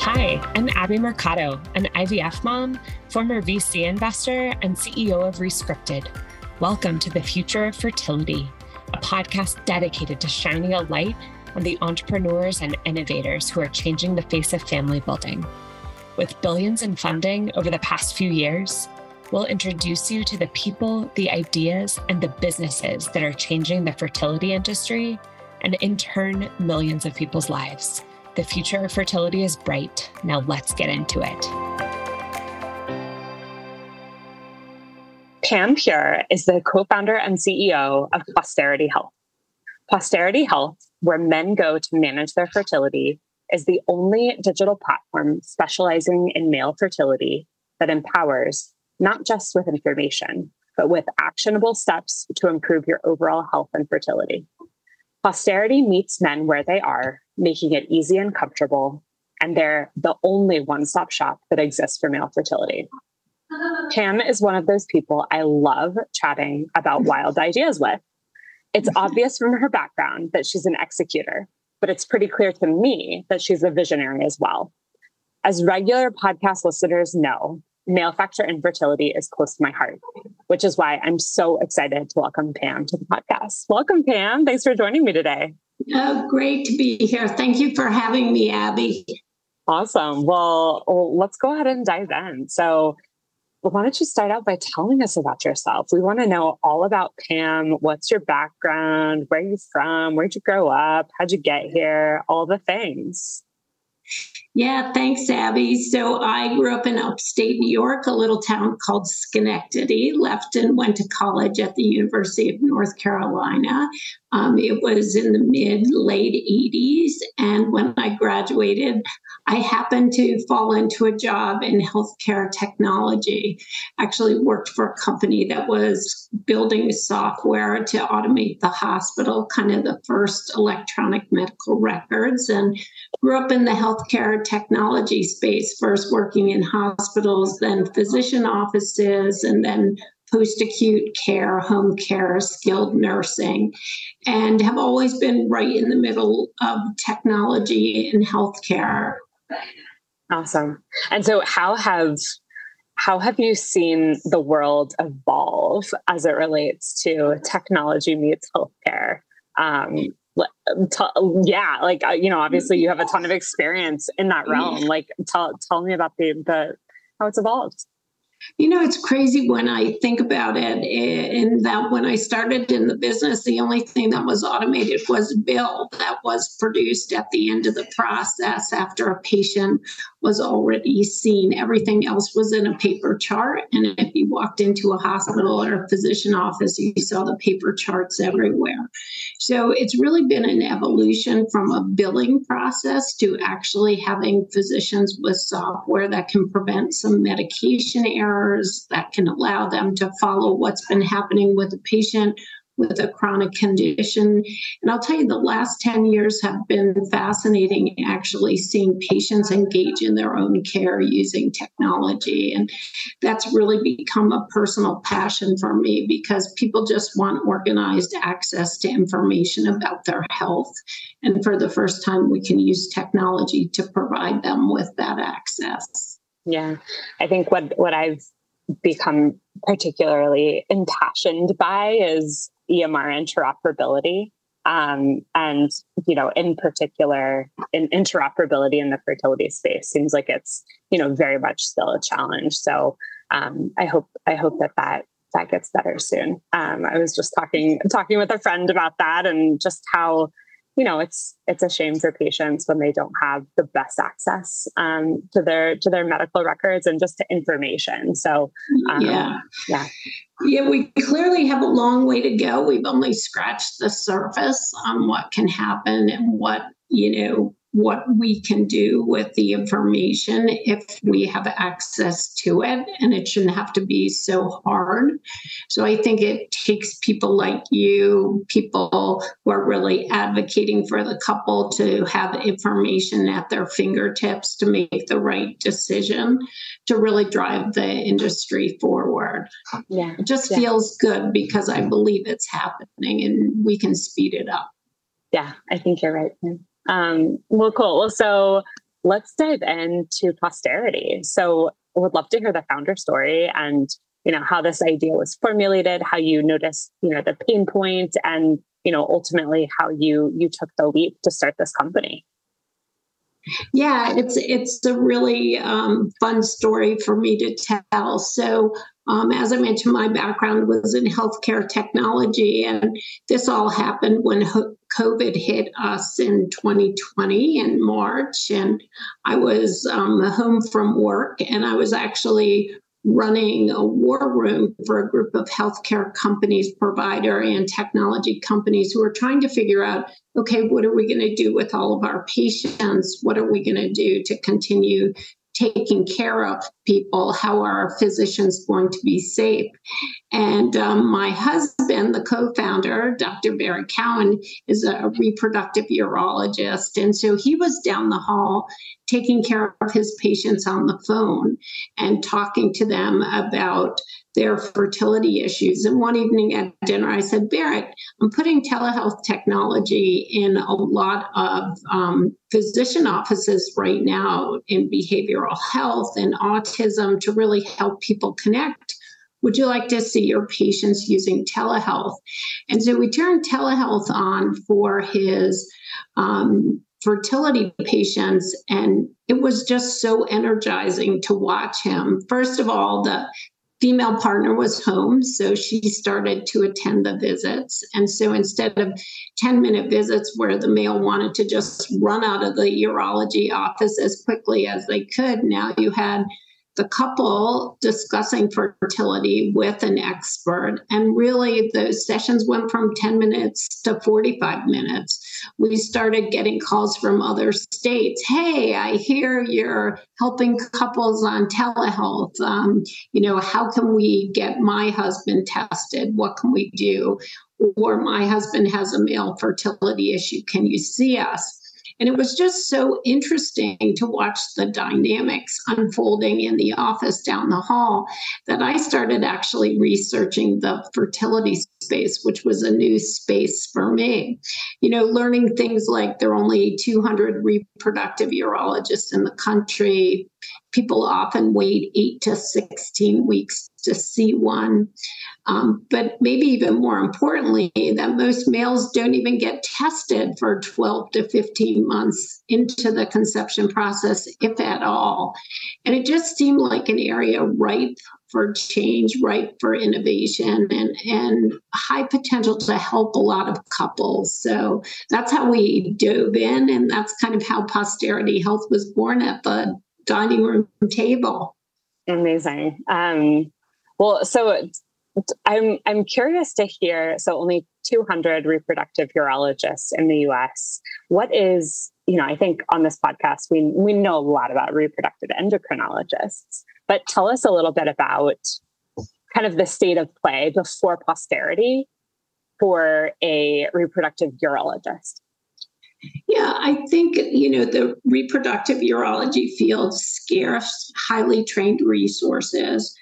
Hi, I'm Abby Mercado, an IVF mom, former VC investor, and CEO of Rescripted. Welcome to the Future of Fertility, a podcast dedicated to shining a light on the entrepreneurs and innovators who are changing the face of family building. With billions in funding over the past few years, we'll introduce you to the people, the ideas, and the businesses that are changing the fertility industry and, in turn, millions of people's lives. The future of fertility is bright. Now let's get into it. Pam Pure is the co founder and CEO of Posterity Health. Posterity Health, where men go to manage their fertility, is the only digital platform specializing in male fertility that empowers not just with information, but with actionable steps to improve your overall health and fertility. Posterity meets men where they are, making it easy and comfortable, and they're the only one stop shop that exists for male fertility. Pam is one of those people I love chatting about wild ideas with. It's mm-hmm. obvious from her background that she's an executor, but it's pretty clear to me that she's a visionary as well. As regular podcast listeners know, male factor infertility is close to my heart, which is why I'm so excited to welcome Pam to the podcast. Welcome, Pam. Thanks for joining me today. Oh, great to be here. Thank you for having me, Abby. Awesome. Well, let's go ahead and dive in. So, why don't you start out by telling us about yourself? We want to know all about Pam. What's your background? Where are you from? Where'd you grow up? How'd you get here? All the things. Yeah, thanks, Abby. So I grew up in upstate New York, a little town called Schenectady, left and went to college at the University of North Carolina. Um, it was in the mid late 80s. And when I graduated, I happened to fall into a job in healthcare technology. Actually, worked for a company that was building software to automate the hospital, kind of the first electronic medical records, and grew up in the healthcare technology space, first working in hospitals, then physician offices, and then post acute care, home care, skilled nursing, and have always been right in the middle of technology and healthcare. Awesome. And so how have how have you seen the world evolve as it relates to technology meets healthcare? Um, t- yeah, like uh, you know, obviously you have a ton of experience in that realm. Like, tell tell me about the the how it's evolved. You know, it's crazy when I think about it. In that when I started in the business, the only thing that was automated was bill that was produced at the end of the process after a patient was already seen. Everything else was in a paper chart. And if you walked into a hospital or a physician office, you saw the paper charts everywhere. So it's really been an evolution from a billing process to actually having physicians with software that can prevent some medication errors, that can allow them to follow what's been happening with the patient with a chronic condition. And I'll tell you, the last 10 years have been fascinating actually seeing patients engage in their own care using technology. And that's really become a personal passion for me because people just want organized access to information about their health. And for the first time, we can use technology to provide them with that access. Yeah. I think what, what I've become particularly impassioned by is EMR interoperability. Um, and you know, in particular, in interoperability in the fertility space seems like it's you know very much still a challenge. So um, I hope I hope that that that gets better soon. Um, I was just talking talking with a friend about that and just how you know it's it's a shame for patients when they don't have the best access um, to their to their medical records and just to information. So um, yeah. yeah. Yeah we clearly have a long way to go. We've only scratched the surface on what can happen and what you know what we can do with the information if we have access to it. And it shouldn't have to be so hard. So I think it takes people like you, people who are really advocating for the couple to have information at their fingertips to make the right decision to really drive the industry forward. Yeah. It just yeah. feels good because I believe it's happening and we can speed it up. Yeah, I think you're right. Um, well, cool. So let's dive into posterity. So I would love to hear the founder story and you know how this idea was formulated, how you noticed you know the pain point, and you know ultimately how you you took the leap to start this company. Yeah, it's it's a really um, fun story for me to tell. So, um, as I mentioned, my background was in healthcare technology, and this all happened when COVID hit us in 2020 in March. And I was um, home from work, and I was actually running a war room for a group of healthcare companies, provider and technology companies who are trying to figure out okay, what are we going to do with all of our patients? What are we going to do to continue taking care of people? How are our physicians going to be safe? And um, my husband, the co founder, Dr. Barry Cowan, is a reproductive urologist. And so he was down the hall taking care of his patients on the phone and talking to them about their fertility issues. And one evening at dinner, I said, Barrett, I'm putting telehealth technology in a lot of um, physician offices right now in behavioral health and autism to really help people connect. Would you like to see your patients using telehealth? And so we turned telehealth on for his um, fertility patients and it was just so energizing to watch him first of all the female partner was home so she started to attend the visits. And so instead of 10 minute visits where the male wanted to just run out of the urology office as quickly as they could now you had the couple discussing fertility with an expert. And really, those sessions went from 10 minutes to 45 minutes. We started getting calls from other states. Hey, I hear you're helping couples on telehealth. Um, you know, how can we get my husband tested? What can we do? Or my husband has a male fertility issue. Can you see us? And it was just so interesting to watch the dynamics unfolding in the office down the hall that I started actually researching the fertility space, which was a new space for me. You know, learning things like there are only 200 reproductive urologists in the country. People often wait eight to 16 weeks to see one. Um, but maybe even more importantly, that most males don't even get tested for 12 to 15 months into the conception process, if at all. And it just seemed like an area ripe for change, ripe for innovation, and, and high potential to help a lot of couples. So that's how we dove in, and that's kind of how Posterity Health was born at the dining room table. Amazing. Um, well, so I'm I'm curious to hear. So only 200 reproductive urologists in the U.S. What is you know? I think on this podcast we we know a lot about reproductive endocrinologists, but tell us a little bit about kind of the state of play before posterity for a reproductive urologist. Yeah, I think, you know, the reproductive urology field scarce highly trained resources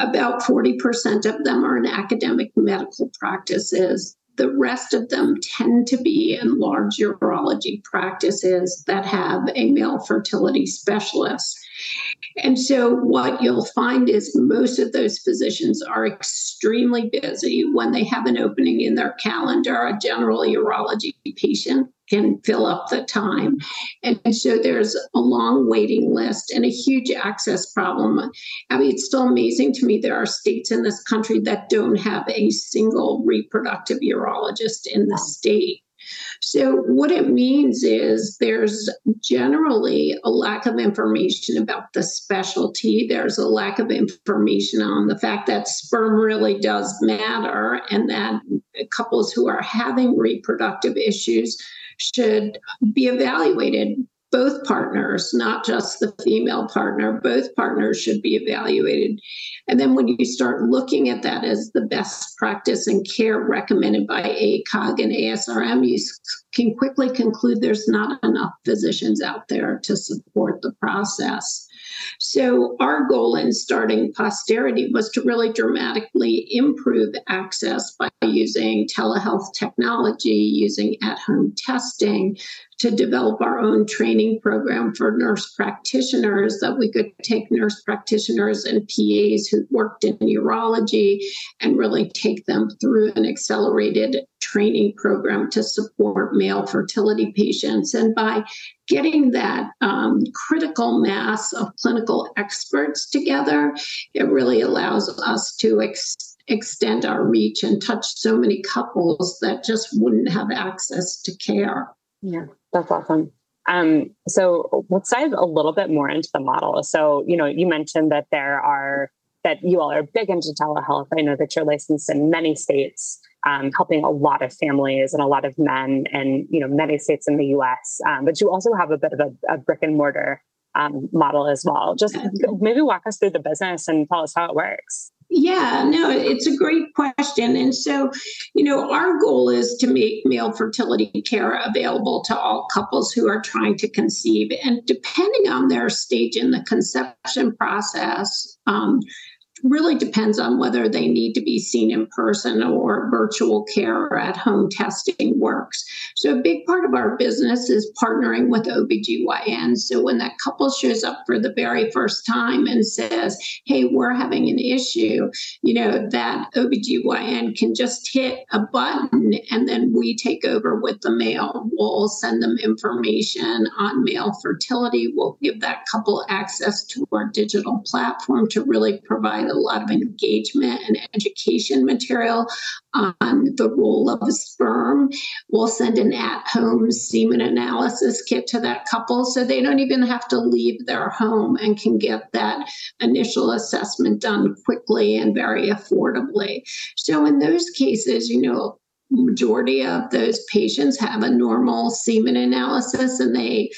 about 40% of them are in academic medical practices. The rest of them tend to be in large urology practices that have a male fertility specialist. And so, what you'll find is most of those physicians are extremely busy when they have an opening in their calendar, a general urology patient can fill up the time. And so there's a long waiting list and a huge access problem. I mean, it's still amazing to me there are states in this country that don't have a single reproductive urologist in the state. So, what it means is there's generally a lack of information about the specialty. There's a lack of information on the fact that sperm really does matter and that couples who are having reproductive issues should be evaluated both partners, not just the female partner, both partners should be evaluated. And then when you start looking at that as the best practice and care recommended by ACOG and ASRM, you can quickly conclude there's not enough physicians out there to support the process. So, our goal in starting posterity was to really dramatically improve access by using telehealth technology, using at home testing, to develop our own training program for nurse practitioners that we could take nurse practitioners and PAs who worked in urology and really take them through an accelerated training program to support male fertility patients. And by getting that um, critical mass of clinical experts together, it really allows us to ex- extend our reach and touch so many couples that just wouldn't have access to care. Yeah, that's awesome. Um, so let's dive a little bit more into the model. So, you know, you mentioned that there are that you all are big into telehealth. I know that you're licensed in many states, um, helping a lot of families and a lot of men, and you know, many states in the U.S. Um, but you also have a bit of a, a brick and mortar um, model as well. Just maybe walk us through the business and tell us how it works. Yeah, no, it's a great question. And so, you know, our goal is to make male fertility care available to all couples who are trying to conceive. And depending on their stage in the conception process, um, really depends on whether they need to be seen in person or virtual care or at home testing works. So, a big part of our business is partnering with OBGYN. So, when that couple shows up for the very first time and says, Hey, we're having an issue, you know, that OBGYN can just hit a button and then we take over with the male. We'll send them information on male fertility. We'll give that couple access to our digital platform to really provide a lot of engagement and education material on the role of sperm. We'll send an at home semen analysis kit to that couple so they don't even have to leave their home and can get that initial assessment done quickly and very affordably. So, in those cases, you know, majority of those patients have a normal semen analysis and they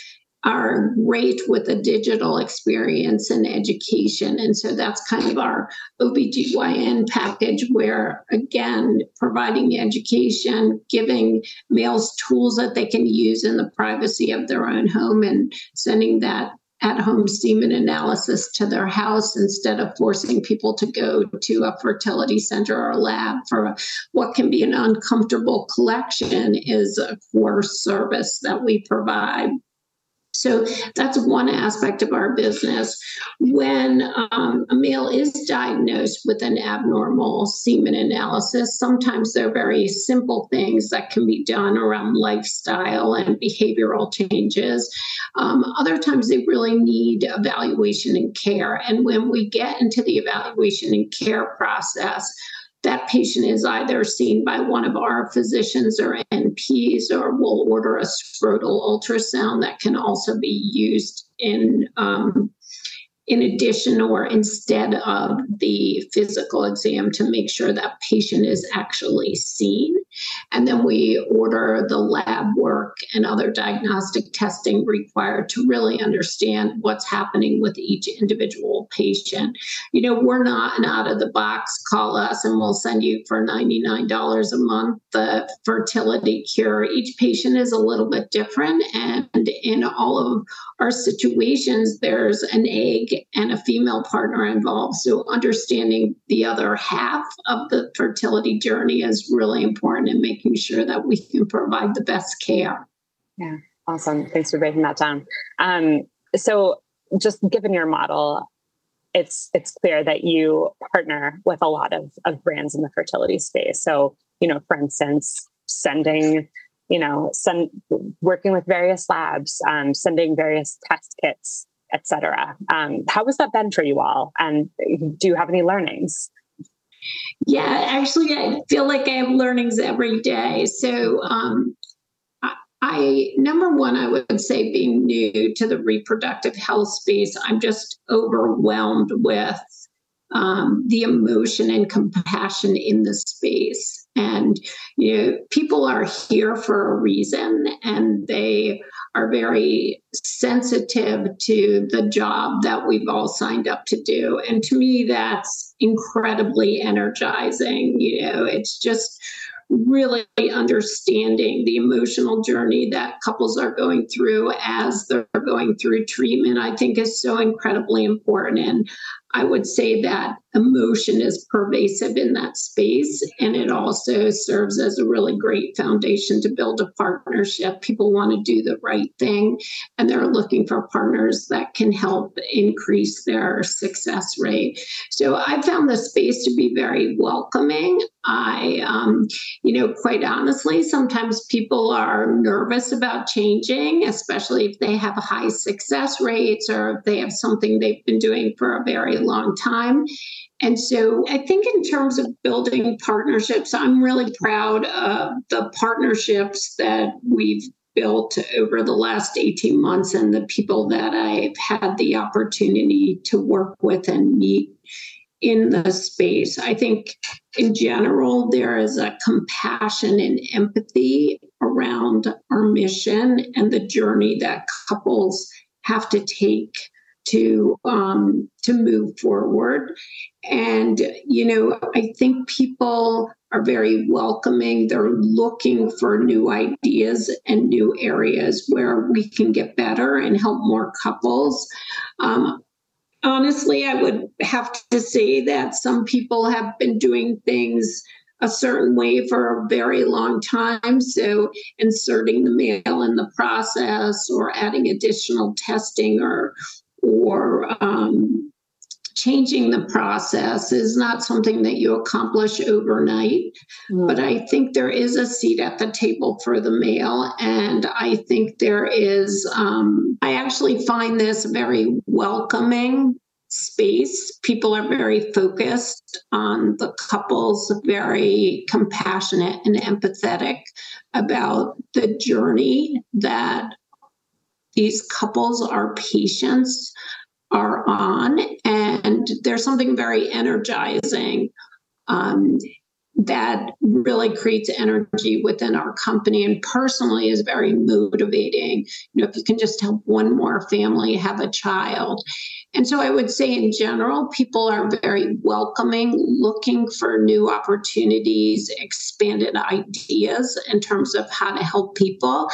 are great with a digital experience and education. And so that's kind of our OBGYN package, where again, providing education, giving males tools that they can use in the privacy of their own home, and sending that at home semen analysis to their house instead of forcing people to go to a fertility center or lab for what can be an uncomfortable collection is a core service that we provide. So that's one aspect of our business. When um, a male is diagnosed with an abnormal semen analysis, sometimes there are very simple things that can be done around lifestyle and behavioral changes. Um, other times they really need evaluation and care. And when we get into the evaluation and care process, that patient is either seen by one of our physicians or NPs, or we'll order a scrotal ultrasound that can also be used in um, in addition or instead of the physical exam to make sure that patient is actually seen. And then we order the lab work and other diagnostic testing required to really understand what's happening with each individual patient. You know, we're not an out of the box, call us and we'll send you for $99 a month the fertility cure. Each patient is a little bit different. And in all of our situations, there's an egg and a female partner involved. So understanding the other half of the fertility journey is really important in making sure that we can provide the best care. Yeah, awesome. Thanks for breaking that down. Um, so just given your model, it's it's clear that you partner with a lot of, of brands in the fertility space. So, you know, for instance, sending you know, send, working with various labs, um, sending various test kits, etc. Um, how has that been for you all? And do you have any learnings? Yeah, actually, I feel like I have learnings every day. So, um, I, I number one, I would say, being new to the reproductive health space, I'm just overwhelmed with um, the emotion and compassion in the space. And you know, people are here for a reason, and they are very sensitive to the job that we've all signed up to do. And to me, that's incredibly energizing. You know, it's just really understanding the emotional journey that couples are going through as they're going through treatment, I think is so incredibly important. And I would say that emotion is pervasive in that space. And it also serves as a really great foundation to build a partnership. People want to do the right thing, and they're looking for partners that can help increase their success rate. So I found the space to be very welcoming. I, um, you know, quite honestly, sometimes people are nervous about changing, especially if they have high success rates or if they have something they've been doing for a very long time. And so I think in terms of building partnerships, I'm really proud of the partnerships that we've built over the last 18 months and the people that I've had the opportunity to work with and meet in the space. I think in general, there is a compassion and empathy around our mission and the journey that couples have to take to um, to move forward. And you know, I think people are very welcoming. They're looking for new ideas and new areas where we can get better and help more couples. Um, honestly, I would have to say that some people have been doing things a certain way for a very long time. So, inserting the male in the process or adding additional testing or or um, changing the process is not something that you accomplish overnight. Mm. But I think there is a seat at the table for the male. And I think there is, um, I actually find this very welcoming space. People are very focused on the couples, very compassionate and empathetic about the journey that these couples, our patients, are on. And there's something very energizing um, that really creates energy within our company and personally is very motivating. You know, if you can just help one more family have a child. And so I would say, in general, people are very welcoming, looking for new opportunities, expanded ideas in terms of how to help people.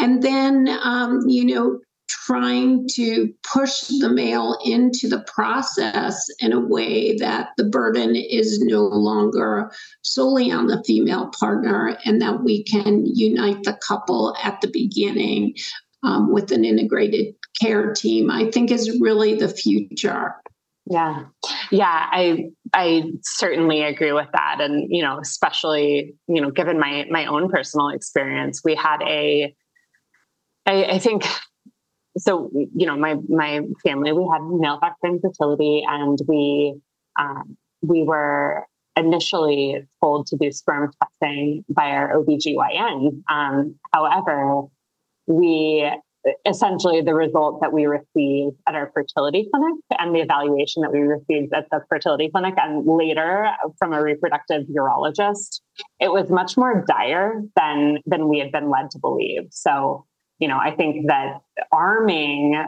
And then, um, you know, trying to push the male into the process in a way that the burden is no longer solely on the female partner and that we can unite the couple at the beginning um, with an integrated care team, I think is really the future. Yeah. Yeah, I I certainly agree with that and you know, especially, you know, given my my own personal experience, we had a I, I think so you know my my family we had male factor infertility and we um, we were initially told to do sperm testing by our OBGYN. Um, however, we essentially the result that we received at our fertility clinic and the evaluation that we received at the fertility clinic and later from a reproductive urologist it was much more dire than than we had been led to believe so you know, I think that arming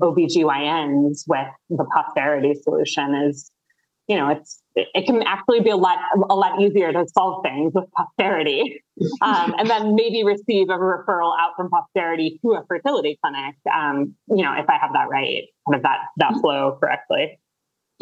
OBGYNs with the posterity solution is, you know, it's it can actually be a lot a lot easier to solve things with posterity, um, and then maybe receive a referral out from posterity to a fertility clinic. Um, you know, if I have that right, kind of that that flow correctly.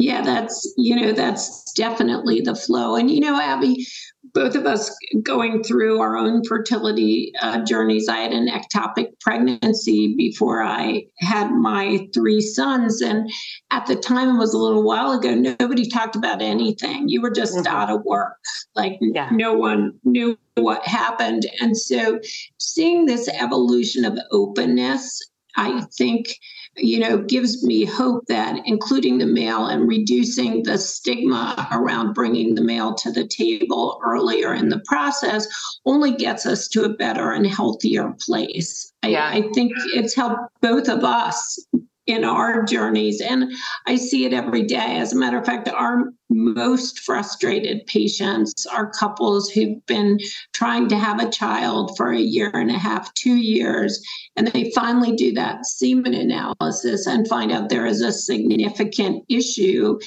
Yeah, that's you know that's definitely the flow, and you know, Abby, both of us going through our own fertility uh, journeys. I had an ectopic pregnancy before I had my three sons. And at the time, it was a little while ago, nobody talked about anything. You were just mm-hmm. out of work. Like yeah. no one knew what happened. And so seeing this evolution of openness, I think you know, gives me hope that including the male and reducing the stigma around bringing the male to the table earlier in the process only gets us to a better and healthier place. Yeah. I, I think it's helped both of us in our journeys. And I see it every day. As a matter of fact, our most frustrated patients are couples who've been trying to have a child for a year and a half, two years, and they finally do that semen analysis and find out there is a significant issue.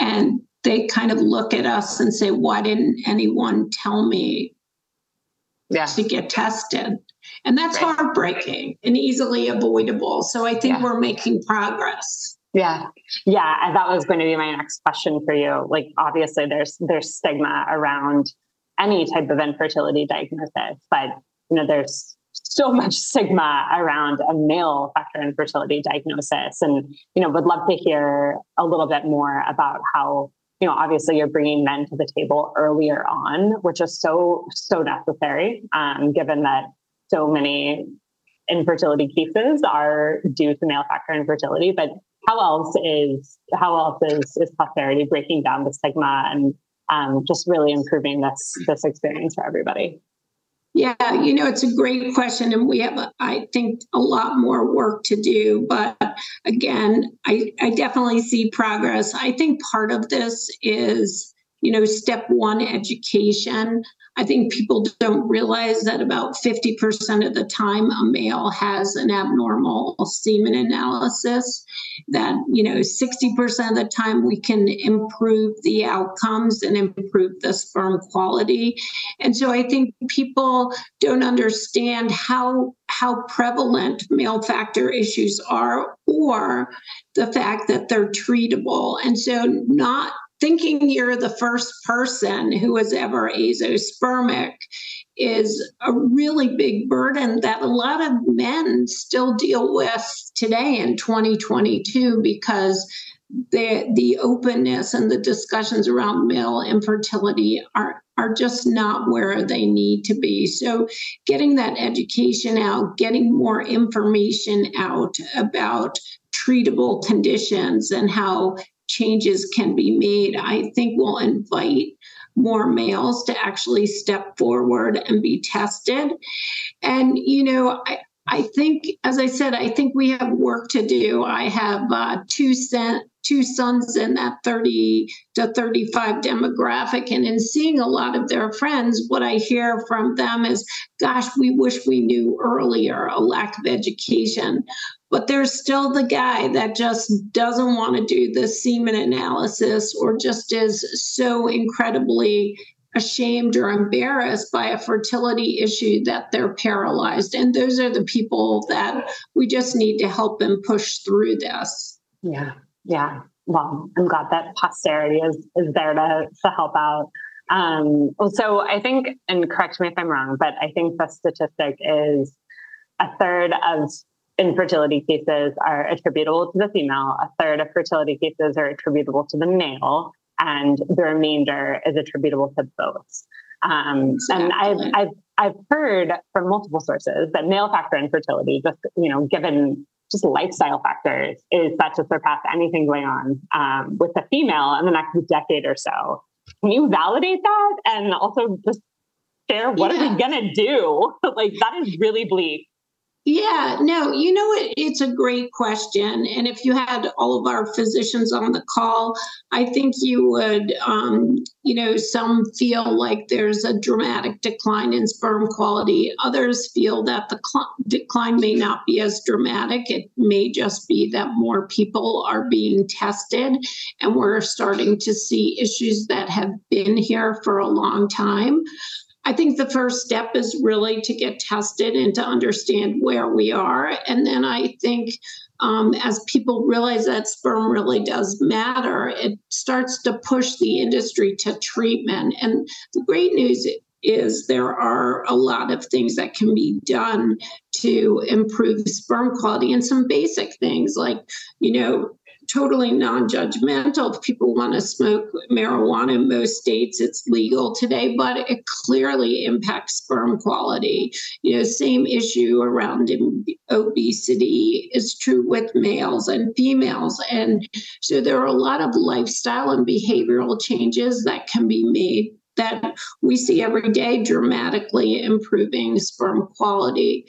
And they kind of look at us and say, Why didn't anyone tell me yeah. to get tested? And that's right. heartbreaking and easily avoidable. So I think yeah. we're making progress. Yeah. Yeah. And that was going to be my next question for you. Like obviously there's there's stigma around any type of infertility diagnosis, but you know, there's so much stigma around a male factor infertility diagnosis. And, you know, would love to hear a little bit more about how, you know, obviously you're bringing men to the table earlier on, which is so, so necessary, um, given that so many infertility cases are due to male factor infertility. But how else is, how else is, is Posterity breaking down the stigma and um, just really improving this, this experience for everybody? Yeah, you know, it's a great question, and we have, I think, a lot more work to do. But again, I, I definitely see progress. I think part of this is, you know, step one education. I think people don't realize that about 50% of the time a male has an abnormal semen analysis, that, you know, 60% of the time we can improve the outcomes and improve the sperm quality. And so I think people don't understand how how prevalent male factor issues are or the fact that they're treatable. And so not thinking you're the first person who was ever azoospermic is a really big burden that a lot of men still deal with today in 2022 because the the openness and the discussions around male infertility are are just not where they need to be. So getting that education out, getting more information out about treatable conditions and how changes can be made, I think will invite more males to actually step forward and be tested. And, you know, I, I think, as I said, I think we have work to do. I have uh, two cent, two sons in that 30 to 35 demographic. And in seeing a lot of their friends, what I hear from them is, gosh, we wish we knew earlier, a lack of education but there's still the guy that just doesn't want to do the semen analysis or just is so incredibly ashamed or embarrassed by a fertility issue that they're paralyzed. And those are the people that we just need to help them push through this. Yeah. Yeah. Well, I'm glad that posterity is, is there to, to help out. Um, so I think, and correct me if I'm wrong, but I think the statistic is a third of infertility cases are attributable to the female, a third of fertility cases are attributable to the male, and the remainder is attributable to both. Um. And I've, I've, I've heard from multiple sources that male factor infertility, just you know, given just lifestyle factors, is set to surpass anything going on um, with the female in the next decade or so. Can you validate that and also just share what yeah. are we gonna do? like that is really bleak. Yeah, no, you know, it, it's a great question. And if you had all of our physicians on the call, I think you would, um, you know, some feel like there's a dramatic decline in sperm quality. Others feel that the cl- decline may not be as dramatic. It may just be that more people are being tested and we're starting to see issues that have been here for a long time. I think the first step is really to get tested and to understand where we are. And then I think um, as people realize that sperm really does matter, it starts to push the industry to treatment. And the great news is there are a lot of things that can be done to improve sperm quality and some basic things like, you know, totally non-judgmental. People want to smoke marijuana in most states, it's legal today, but it clearly impacts sperm quality. You know, same issue around obesity is true with males and females. And so there are a lot of lifestyle and behavioral changes that can be made that we see every day dramatically improving sperm quality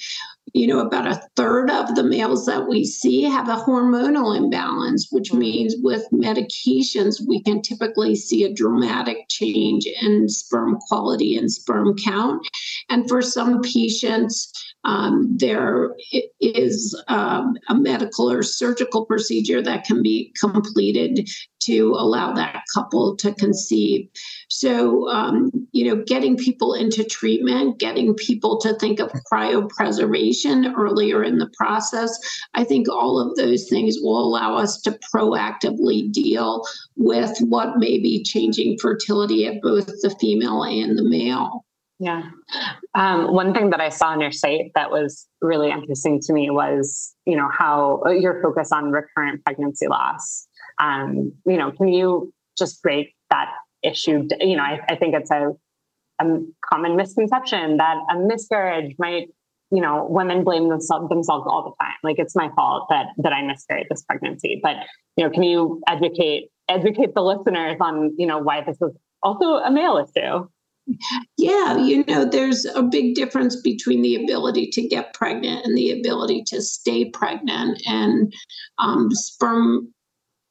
you know, about a third of the males that we see have a hormonal imbalance, which mm-hmm. means with medications, we can typically see a dramatic change in sperm quality and sperm count. And for some patients, um, there is um, a medical or surgical procedure that can be completed to allow that couple to conceive. So, um, you know, getting people into treatment, getting people to think of cryopreservation earlier in the process, I think all of those things will allow us to proactively deal with what may be changing fertility at both the female and the male. Yeah. Um, one thing that I saw on your site that was really interesting to me was, you know, how uh, your focus on recurrent pregnancy loss. Um, you know, can you just break that issue? You know, I, I think it's a, a common misconception that a miscarriage might, you know, women blame themselves themselves all the time. Like it's my fault that that I miscarried this pregnancy. But you know, can you educate educate the listeners on, you know, why this is also a male issue? Yeah, you know, there's a big difference between the ability to get pregnant and the ability to stay pregnant. And um, sperm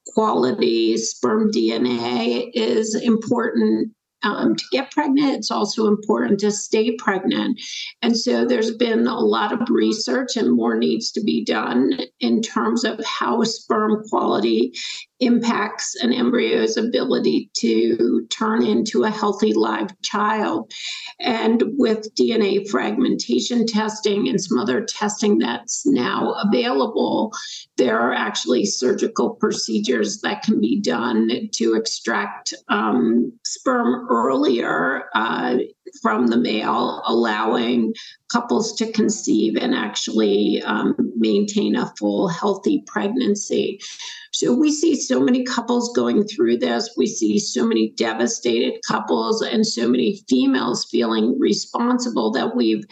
quality, sperm DNA is important um, to get pregnant, it's also important to stay pregnant. And so there's been a lot of research and more needs to be done in terms of how sperm quality impacts an embryo's ability to turn into a healthy live child. And with DNA fragmentation testing and some other testing that's now available, there are actually surgical procedures that can be done to extract um, sperm earlier uh, from the male, allowing couples to conceive and actually um, maintain a full, healthy pregnancy. So we see so many couples going through this. We see so many devastated couples and so many females feeling responsible that we've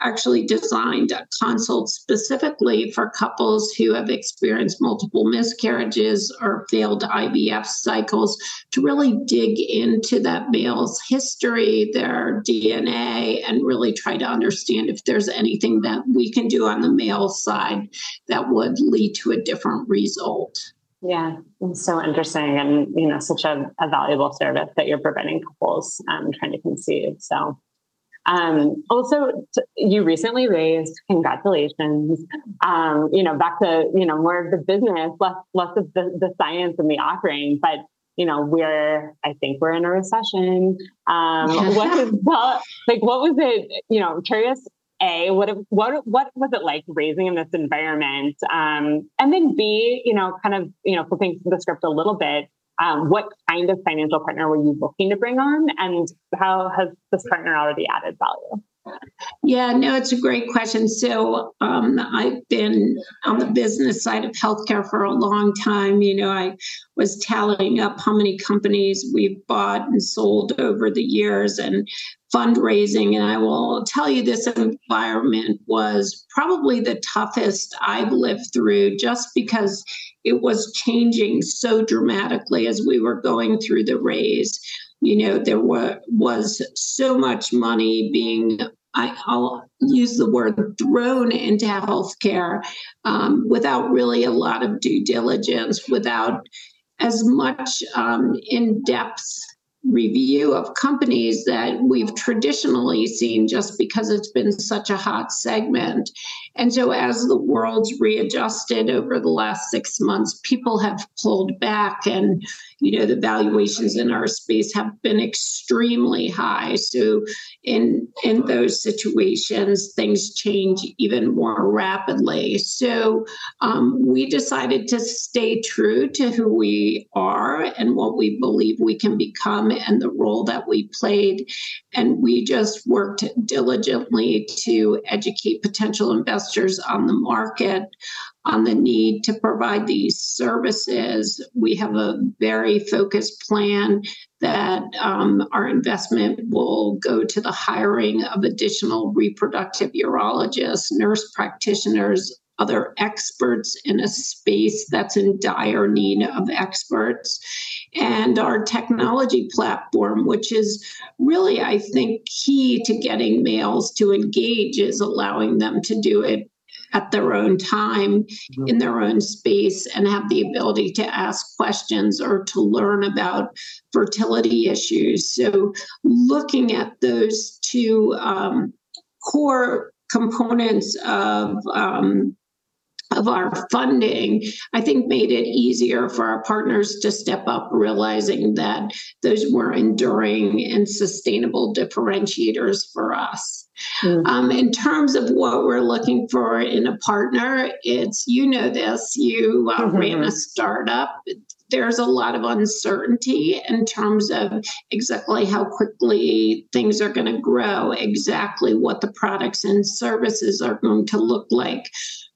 actually designed a consult specifically for couples who have experienced multiple miscarriages or failed IVF cycles to really dig into that male's history, their DNA, and really try to understand if there's anything that we can do on the male side that would lead to a different result. Yeah, it's so interesting, and you know, such a, a valuable service that you're providing couples um, trying to conceive. So, um, also, t- you recently raised. Congratulations. Um, you know, back to you know more of the business, less less of the, the science and the offering, but you know we're i think we're in a recession um what is like what was it you know curious a what what what was it like raising in this environment um, and then b you know kind of you know flipping the script a little bit um, what kind of financial partner were you looking to bring on and how has this partner already added value yeah, no, it's a great question. So um, I've been on the business side of healthcare for a long time. You know, I was tallying up how many companies we've bought and sold over the years and fundraising. And I will tell you, this environment was probably the toughest I've lived through just because it was changing so dramatically as we were going through the raise you know there were, was so much money being I, will use the word thrown into healthcare um, without really a lot of due diligence, without as much um, in depth review of companies that we've traditionally seen just because it's been such a hot segment. And so, as the world's readjusted over the last six months, people have pulled back, and you know the valuations in our space have been extremely high. So, in in those situations, things change even more rapidly. So, um, we decided to stay true to who we are and what we believe we can become and the role that we played. And we just worked diligently to educate potential investors on the market, on the need to provide these services. We have a very focused plan that um, our investment will go to the hiring of additional reproductive urologists, nurse practitioners, other experts in a space that's in dire need of experts, and our technology platform, which is really, I think, key to getting males to engage, is allowing them to do it at their own time mm-hmm. in their own space and have the ability to ask questions or to learn about fertility issues. So, looking at those two um, core components of um, of our funding, I think made it easier for our partners to step up, realizing that those were enduring and sustainable differentiators for us. Mm-hmm. Um, in terms of what we're looking for in a partner, it's you know this, you uh, mm-hmm. ran a startup there's a lot of uncertainty in terms of exactly how quickly things are going to grow, exactly what the products and services are going to look like.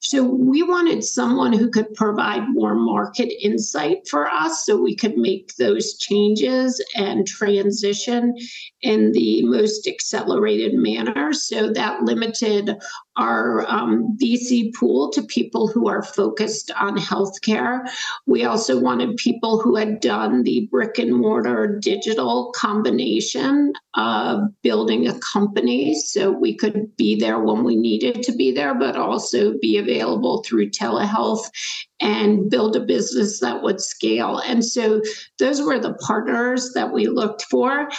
So we wanted someone who could provide more market insight for us so we could make those changes and transition in the most accelerated manner. So that limited our um, VC pool to people who are focused on healthcare. We also wanted people who had done the brick and mortar digital combination of building a company so we could be there when we needed to be there, but also be available through telehealth and build a business that would scale. And so those were the partners that we looked for.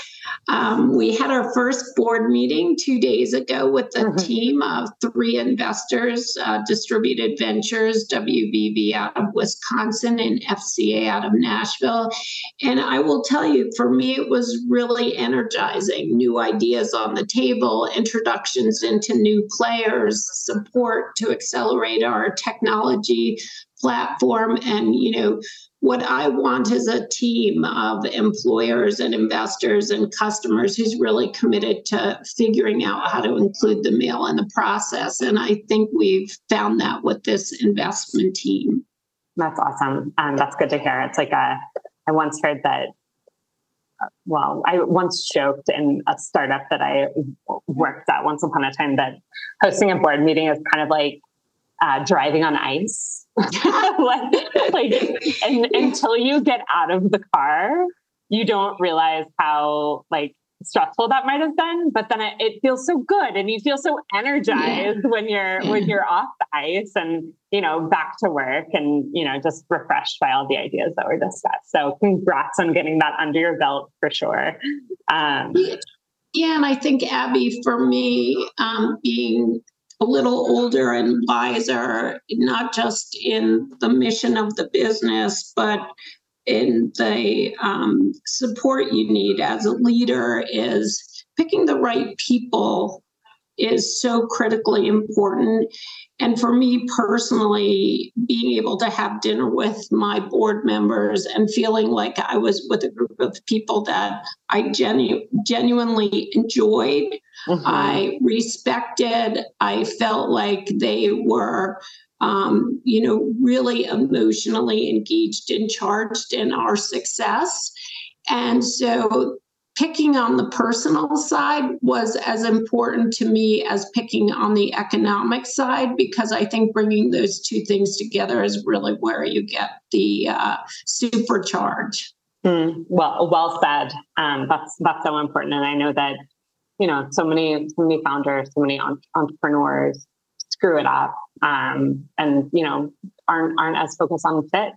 Um, we had our first board meeting two days ago with a mm-hmm. team of three investors uh, Distributed Ventures, WVV out of Wisconsin, and FCA out of Nashville. And I will tell you, for me, it was really energizing. New ideas on the table, introductions into new players, support to accelerate our technology platform and you know what i want is a team of employers and investors and customers who's really committed to figuring out how to include the male in the process. And i think we've found that with this investment team. That's awesome. Um, that's good to hear. It's like a i once heard that well, I once joked in a startup that I worked at once upon a time that hosting a board meeting is kind of like uh, driving on ice. like, like and, until you get out of the car, you don't realize how like stressful that might have been. But then it, it feels so good, and you feel so energized yeah. when you're yeah. when you're off the ice and you know back to work, and you know just refreshed by all the ideas that were discussed. So congrats on getting that under your belt for sure. Um, yeah, and I think Abby, for me, um, being a little older and wiser, not just in the mission of the business, but in the um, support you need as a leader is picking the right people is so critically important. And for me personally, being able to have dinner with my board members and feeling like I was with a group of people that I genu- genuinely enjoyed, mm-hmm. I respected, I felt like they were. Um, you know, really emotionally engaged and charged in our success. And so picking on the personal side was as important to me as picking on the economic side because I think bringing those two things together is really where you get the uh, supercharge. Mm, well, well said. Um, that's that's so important, and I know that you know so many so many founders, so many entrepreneurs screw it up, um, and you know aren't aren't as focused on fit,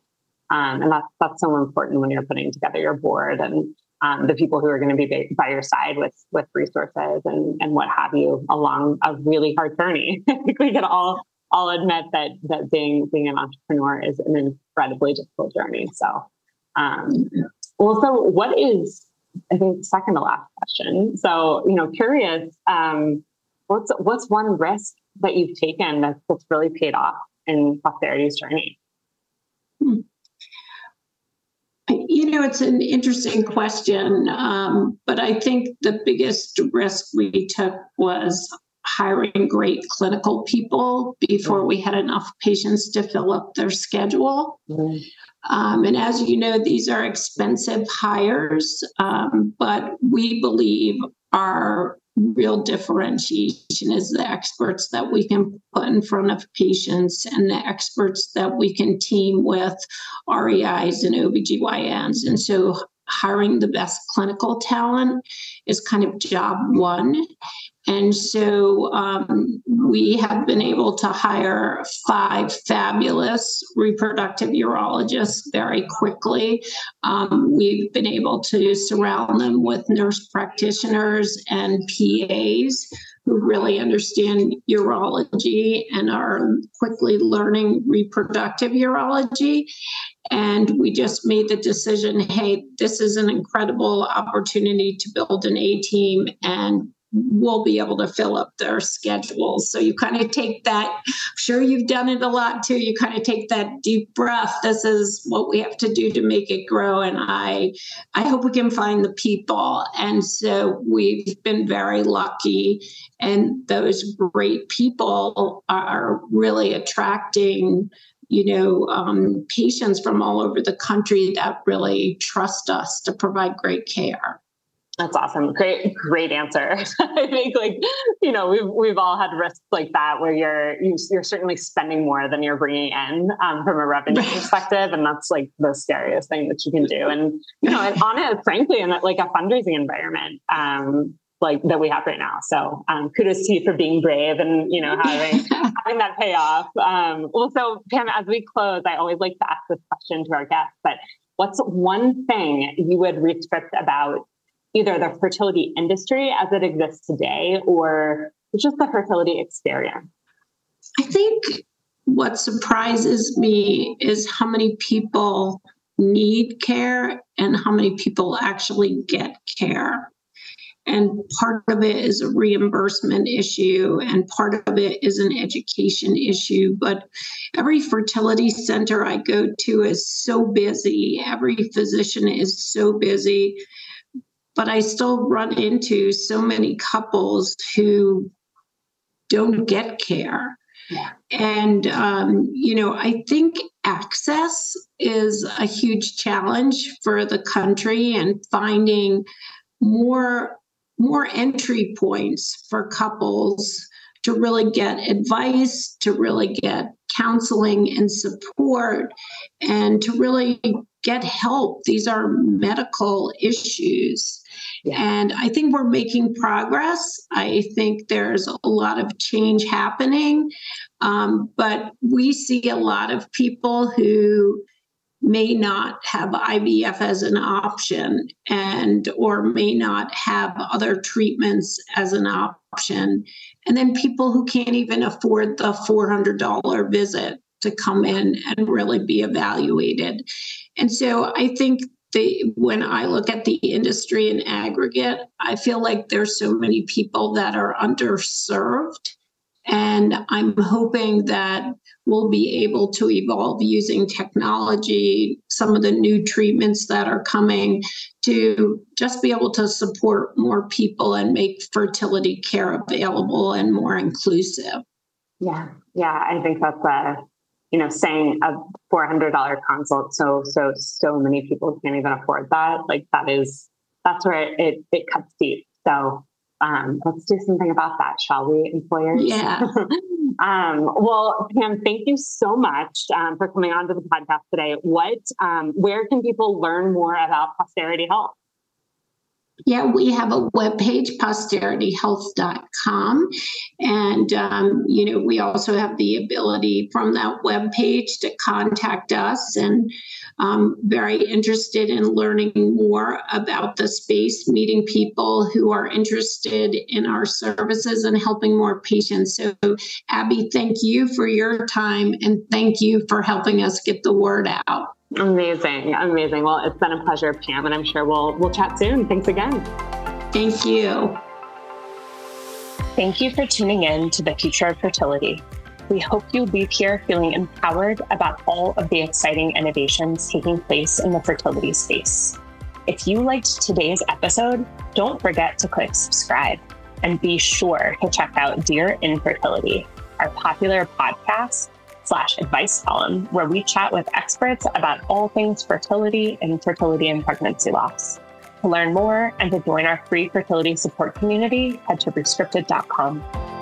um, and that's that's so important when you're putting together your board and um, the people who are going to be by your side with with resources and and what have you along a really hard journey. I think we could all all admit that that being being an entrepreneur is an incredibly difficult journey. So, um, well, so what is I think second to last question. So, you know, curious, um, what's what's one risk that you've taken that's, that's really paid off in Posterity's journey? Hmm. You know, it's an interesting question, um, but I think the biggest risk we took was hiring great clinical people before we had enough patients to fill up their schedule. Mm-hmm. Um, and as you know, these are expensive hires, um, but we believe our real differentiation is the experts that we can put in front of patients and the experts that we can team with REIs and OBGYNs. And so hiring the best clinical talent is kind of job one. And so um, we have been able to hire five fabulous reproductive urologists very quickly. Um, we've been able to surround them with nurse practitioners and PAs who really understand urology and are quickly learning reproductive urology. And we just made the decision hey, this is an incredible opportunity to build an A team and will be able to fill up their schedules. So you kind of take that, I'm sure you've done it a lot too. You kind of take that deep breath. This is what we have to do to make it grow. And I I hope we can find the people. And so we've been very lucky. And those great people are really attracting you know, um, patients from all over the country that really trust us to provide great care. That's awesome. Great, great answer. I think like, you know, we've, we've all had risks like that where you're, you're certainly spending more than you're bringing in um, from a revenue perspective. And that's like the scariest thing that you can do. And, you know, and on it, frankly, in like a fundraising environment, um, like that we have right now. So um, kudos to you for being brave and, you know, having, having that payoff. Um, well, so Pam, as we close, I always like to ask this question to our guests, but what's one thing you would restrict about either the fertility industry as it exists today or just the fertility experience? I think what surprises me is how many people need care and how many people actually get care. And part of it is a reimbursement issue, and part of it is an education issue. But every fertility center I go to is so busy, every physician is so busy but I still run into so many couples who don't get care. Yeah. And, um, you know, I think access is a huge challenge for the country and finding more more entry points for couples to really get advice, to really get counseling and support, and to really get help. These are medical issues. And I think we're making progress. I think there's a lot of change happening. Um, but we see a lot of people who may not have IVF as an option and or may not have other treatments as an option and then people who can't even afford the $400 visit to come in and really be evaluated and so i think the, when I look at the industry in aggregate, I feel like there's so many people that are underserved. And I'm hoping that we'll be able to evolve using technology, some of the new treatments that are coming to just be able to support more people and make fertility care available and more inclusive. Yeah, yeah, I think that's a you know, saying a four hundred dollar consult, so so so many people can't even afford that. Like that is that's where it it, it cuts deep. So um, let's do something about that, shall we, employers? Yeah. um, well, Pam, thank you so much um, for coming on to the podcast today. What, um, where can people learn more about Posterity Health? Yeah, we have a webpage, posterityhealth.com. And, um, you know, we also have the ability from that webpage to contact us. And um, very interested in learning more about the space, meeting people who are interested in our services and helping more patients. So, Abby, thank you for your time and thank you for helping us get the word out. Amazing, amazing. Well, it's been a pleasure, Pam, and I'm sure we'll we'll chat soon. Thanks again. Thank you. Thank you for tuning in to the future of fertility. We hope you leave here feeling empowered about all of the exciting innovations taking place in the fertility space. If you liked today's episode, don't forget to click subscribe and be sure to check out Dear Infertility, our popular podcast slash advice column where we chat with experts about all things fertility, and fertility and pregnancy loss. To learn more and to join our free fertility support community, head to rescripted.com.